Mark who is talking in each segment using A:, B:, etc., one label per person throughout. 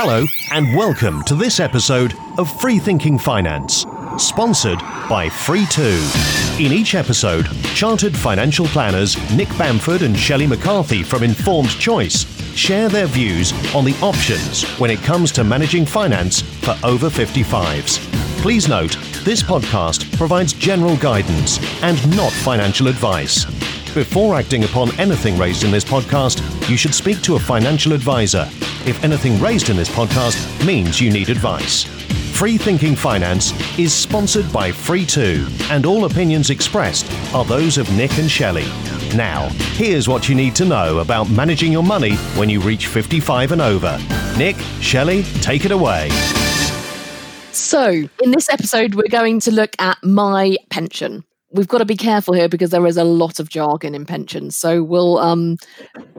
A: Hello, and welcome to this episode of Free Thinking Finance, sponsored by Free2. In each episode, chartered financial planners Nick Bamford and Shelley McCarthy from Informed Choice share their views on the options when it comes to managing finance for over 55s. Please note, this podcast provides general guidance and not financial advice. Before acting upon anything raised in this podcast, you should speak to a financial advisor if anything raised in this podcast means you need advice. Free Thinking Finance is sponsored by Free2, and all opinions expressed are those of Nick and Shelley. Now, here's what you need to know about managing your money when you reach 55 and over. Nick, Shelley, take it away.
B: So, in this episode, we're going to look at my pension. We've got to be careful here because there is a lot of jargon in pensions. So, we'll um,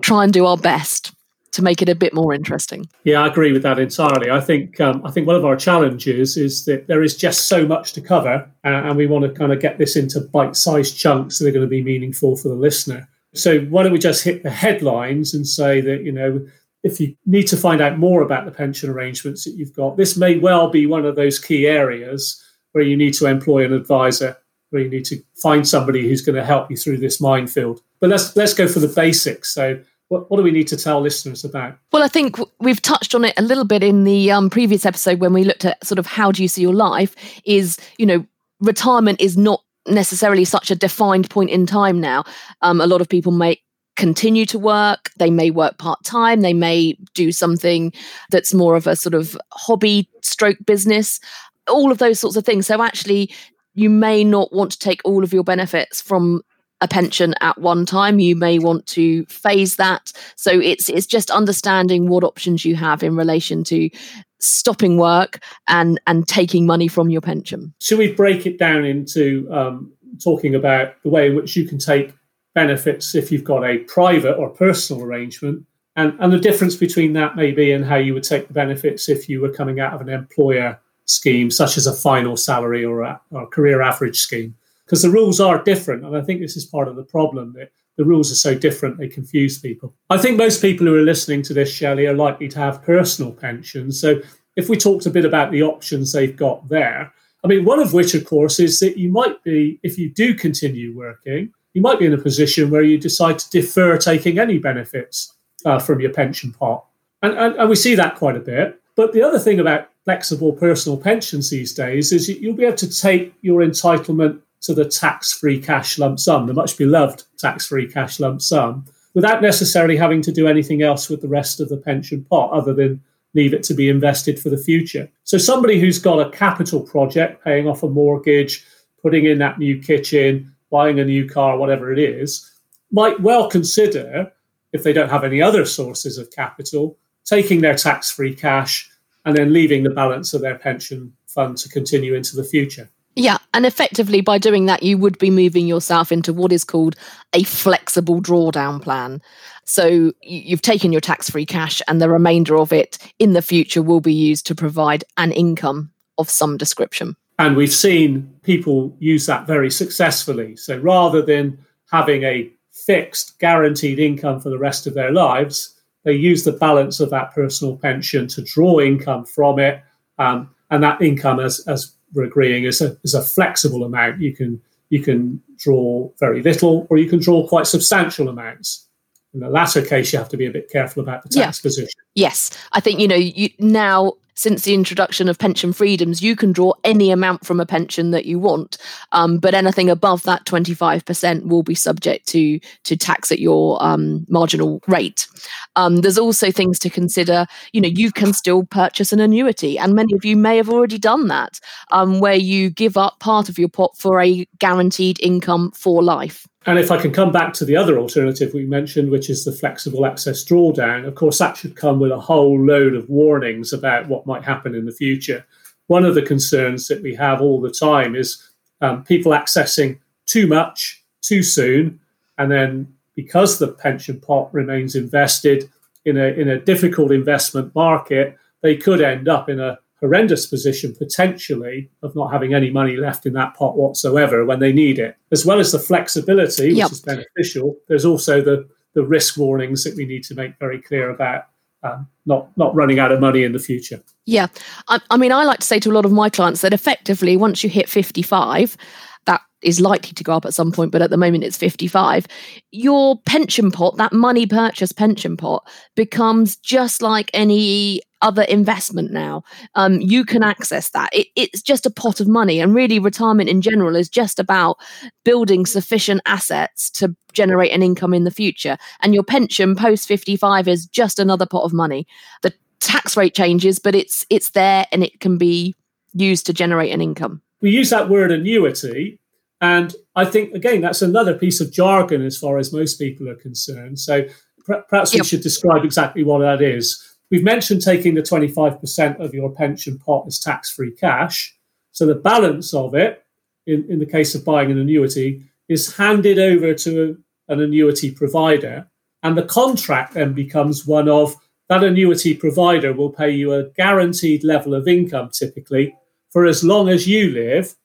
B: try and do our best to make it a bit more interesting.
C: Yeah, I agree with that entirely. I think um, I think one of our challenges is that there is just so much to cover, uh, and we want to kind of get this into bite-sized chunks that are going to be meaningful for the listener. So why don't we just hit the headlines and say that you know if you need to find out more about the pension arrangements that you've got, this may well be one of those key areas where you need to employ an advisor, where you need to find somebody who's going to help you through this minefield. But let's let's go for the basics. So what, what do we need to tell listeners about?
B: Well, I think we've touched on it a little bit in the um, previous episode when we looked at sort of how do you see your life. Is you know retirement is not necessarily such a defined point in time now. Um, a lot of people may continue to work. They may work part time. They may do something that's more of a sort of hobby stroke business, all of those sorts of things. So actually, you may not want to take all of your benefits from a pension at one time. You may want to phase that. So it's it's just understanding what options you have in relation to stopping work and and taking money from your pension.
C: Should we break it down into um, talking about the way in which you can take benefits if you've got a private or personal arrangement? And, and the difference between that maybe and how you would take the benefits if you were coming out of an employer scheme such as a final salary or a, or a career average scheme because the rules are different and i think this is part of the problem that the rules are so different they confuse people i think most people who are listening to this shelley are likely to have personal pensions so if we talked a bit about the options they've got there i mean one of which of course is that you might be if you do continue working you might be in a position where you decide to defer taking any benefits uh, from your pension pot. And, and, and, we see that quite a bit. But the other thing about flexible personal pensions these days is you'll be able to take your entitlement to the tax free cash lump sum, the much beloved tax free cash lump sum, without necessarily having to do anything else with the rest of the pension pot other than leave it to be invested for the future. So, somebody who's got a capital project, paying off a mortgage, putting in that new kitchen, buying a new car, whatever it is, might well consider, if they don't have any other sources of capital, taking their tax free cash and then leaving the balance of their pension fund to continue into the future.
B: Yeah, and effectively by doing that, you would be moving yourself into what is called a flexible drawdown plan. So you've taken your tax free cash, and the remainder of it in the future will be used to provide an income of some description.
C: And we've seen people use that very successfully. So rather than having a fixed, guaranteed income for the rest of their lives, they use the balance of that personal pension to draw income from it. Um, and that income, as, as we're agreeing, is a, is a flexible amount. You can you can draw very little, or you can draw quite substantial amounts. In the latter case, you have to be a bit careful about the tax
B: yeah.
C: position.
B: Yes, I think you know you now since the introduction of pension freedoms, you can draw any amount from a pension that you want, um, but anything above that 25% will be subject to, to tax at your um, marginal rate. Um, there's also things to consider. You know, you can still purchase an annuity, and many of you may have already done that, um, where you give up part of your pot for a guaranteed income for life.
C: And if I can come back to the other alternative we mentioned, which is the flexible access drawdown, of course, that should come with a whole load of warnings about what might happen in the future. One of the concerns that we have all the time is um, people accessing too much too soon. And then because the pension pot remains invested in a, in a difficult investment market, they could end up in a horrendous position potentially of not having any money left in that pot whatsoever when they need it. As well as the flexibility, which yep. is beneficial, there's also the, the risk warnings that we need to make very clear about um, not not running out of money in the future.
B: Yeah, I, I mean, I like to say to a lot of my clients that effectively, once you hit fifty five, is likely to go up at some point, but at the moment it's 55. Your pension pot, that money purchase pension pot, becomes just like any other investment now. Um, you can access that. It, it's just a pot of money. And really, retirement in general is just about building sufficient assets to generate an income in the future. And your pension post 55 is just another pot of money. The tax rate changes, but it's it's there and it can be used to generate an income.
C: We use that word annuity. And I think, again, that's another piece of jargon as far as most people are concerned. So perhaps yep. we should describe exactly what that is. We've mentioned taking the 25% of your pension pot as tax free cash. So the balance of it, in, in the case of buying an annuity, is handed over to an annuity provider. And the contract then becomes one of that annuity provider will pay you a guaranteed level of income typically for as long as you live.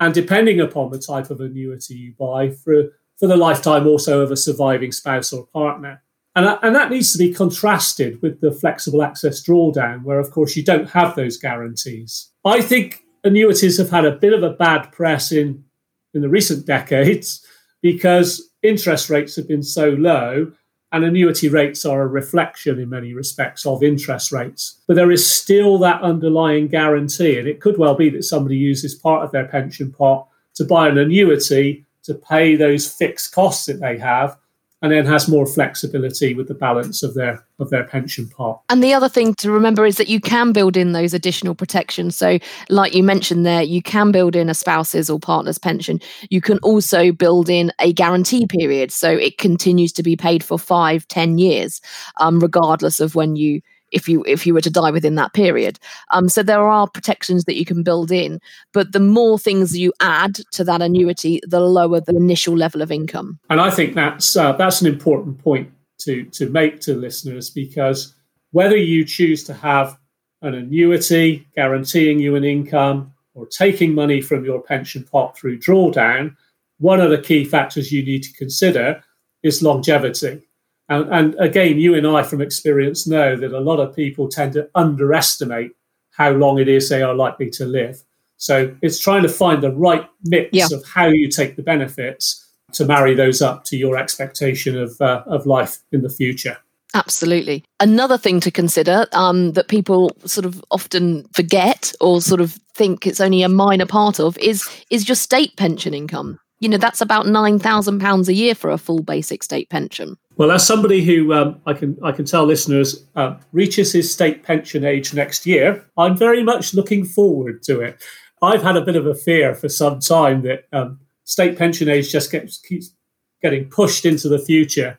C: And depending upon the type of annuity you buy, for, for the lifetime also of a surviving spouse or partner. And that, and that needs to be contrasted with the flexible access drawdown, where, of course, you don't have those guarantees. I think annuities have had a bit of a bad press in, in the recent decades because interest rates have been so low and annuity rates are a reflection in many respects of interest rates. But there is still that underlying guarantee, and it could well be that somebody uses part of their pension pot to buy an annuity to pay those fixed costs that they have and then has more flexibility with the balance of their of their pension pot.
B: And the other thing to remember is that you can build in those additional protections. So, like you mentioned there, you can build in a spouse's or partner's pension. You can also build in a guarantee period, so it continues to be paid for five, ten years, um, regardless of when you if you if you were to die within that period. Um, so there are protections that you can build in, but the more things you add to that annuity, the lower the initial level of income.
C: And I think that's uh, that's an important point to to make to listeners because whether you choose to have an annuity guaranteeing you an income or taking money from your pension pot through drawdown, one of the key factors you need to consider is longevity. And, and again, you and I from experience know that a lot of people tend to underestimate how long it is they are likely to live. So it's trying to find the right mix yeah. of how you take the benefits to marry those up to your expectation of, uh, of life in the future.
B: Absolutely. Another thing to consider um, that people sort of often forget or sort of think it's only a minor part of is is your state pension income. You know, that's about nine thousand pounds a year for a full basic state pension.
C: Well, as somebody who um, I can I can tell listeners uh, reaches his state pension age next year, I'm very much looking forward to it. I've had a bit of a fear for some time that um, state pension age just gets keeps getting pushed into the future,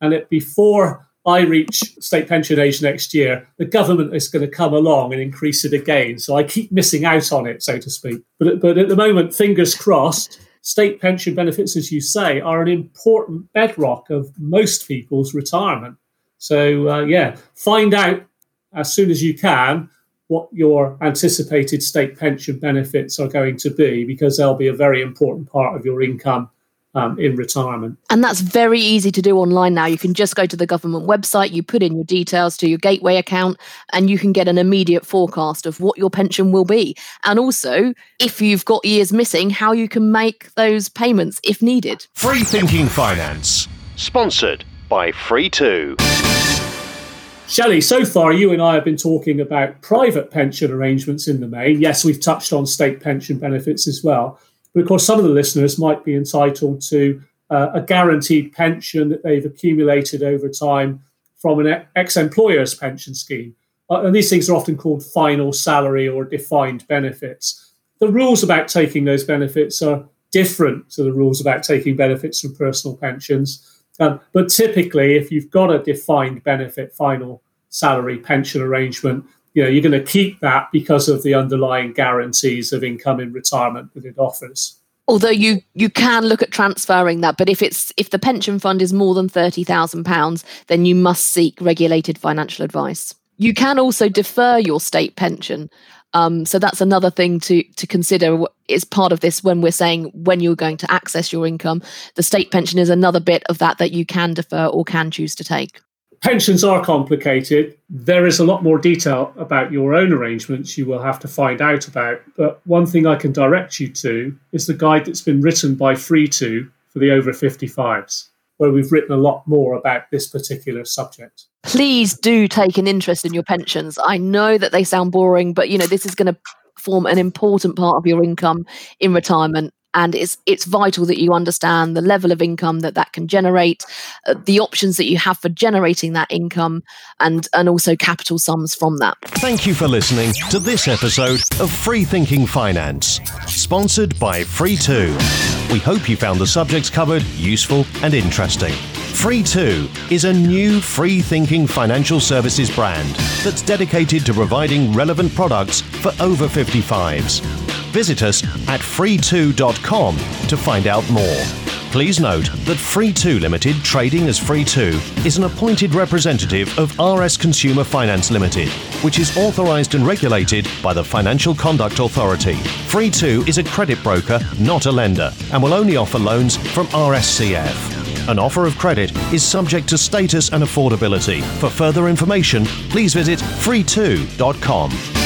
C: and that before I reach state pension age next year, the government is going to come along and increase it again. So I keep missing out on it, so to speak. But but at the moment, fingers crossed state pension benefits, as you say, are an important bedrock of most people's retirement. So, uh, yeah, find out as soon as you can what your anticipated state pension benefits are going to be, because they'll be a very important part of your income um, in retirement.
B: And that's very easy to do online now. You can just go to the government website, you put in your details to your gateway account, and you can get an immediate forecast of what your pension will be. And also, if you've got years missing, how you can make those payments if needed.
A: Free Thinking Finance, sponsored by Free2.
C: Shelley, so far you and I have been talking about private pension arrangements in the main. Yes, we've touched on state pension benefits as well. But of course, some of the listeners might be entitled to uh, a guaranteed pension that they've accumulated over time from an ex employer's pension scheme. Uh, and these things are often called final salary or defined benefits. The rules about taking those benefits are different to the rules about taking benefits from personal pensions. Um, but typically, if you've got a defined benefit final salary pension arrangement, you know, you're going to keep that because of the underlying guarantees of income in retirement that it offers.
B: Although you you can look at transferring that, but if it's if the pension fund is more than thirty thousand pounds, then you must seek regulated financial advice. You can also defer your state pension. Um, so that's another thing to to consider is part of this when we're saying when you're going to access your income. The state pension is another bit of that that you can defer or can choose to take.
C: Pensions are complicated. There is a lot more detail about your own arrangements you will have to find out about. But one thing I can direct you to is the guide that's been written by Free2 for the over 55s, where we've written a lot more about this particular subject.
B: Please do take an interest in your pensions. I know that they sound boring, but you know, this is going to form an important part of your income in retirement and it's it's vital that you understand the level of income that that can generate uh, the options that you have for generating that income and and also capital sums from that.
A: Thank you for listening to this episode of free thinking finance sponsored by free2 we hope you found the subjects covered useful and interesting. Free2 is a new free thinking financial services brand that's dedicated to providing relevant products for over 55s. Visit us at free2.com to find out more. Please note that Free2 Limited, trading as Free2, is an appointed representative of RS Consumer Finance Limited, which is authorised and regulated by the Financial Conduct Authority. Free2 is a credit broker, not a lender, and will only offer loans from RSCF. An offer of credit is subject to status and affordability. For further information, please visit free2.com.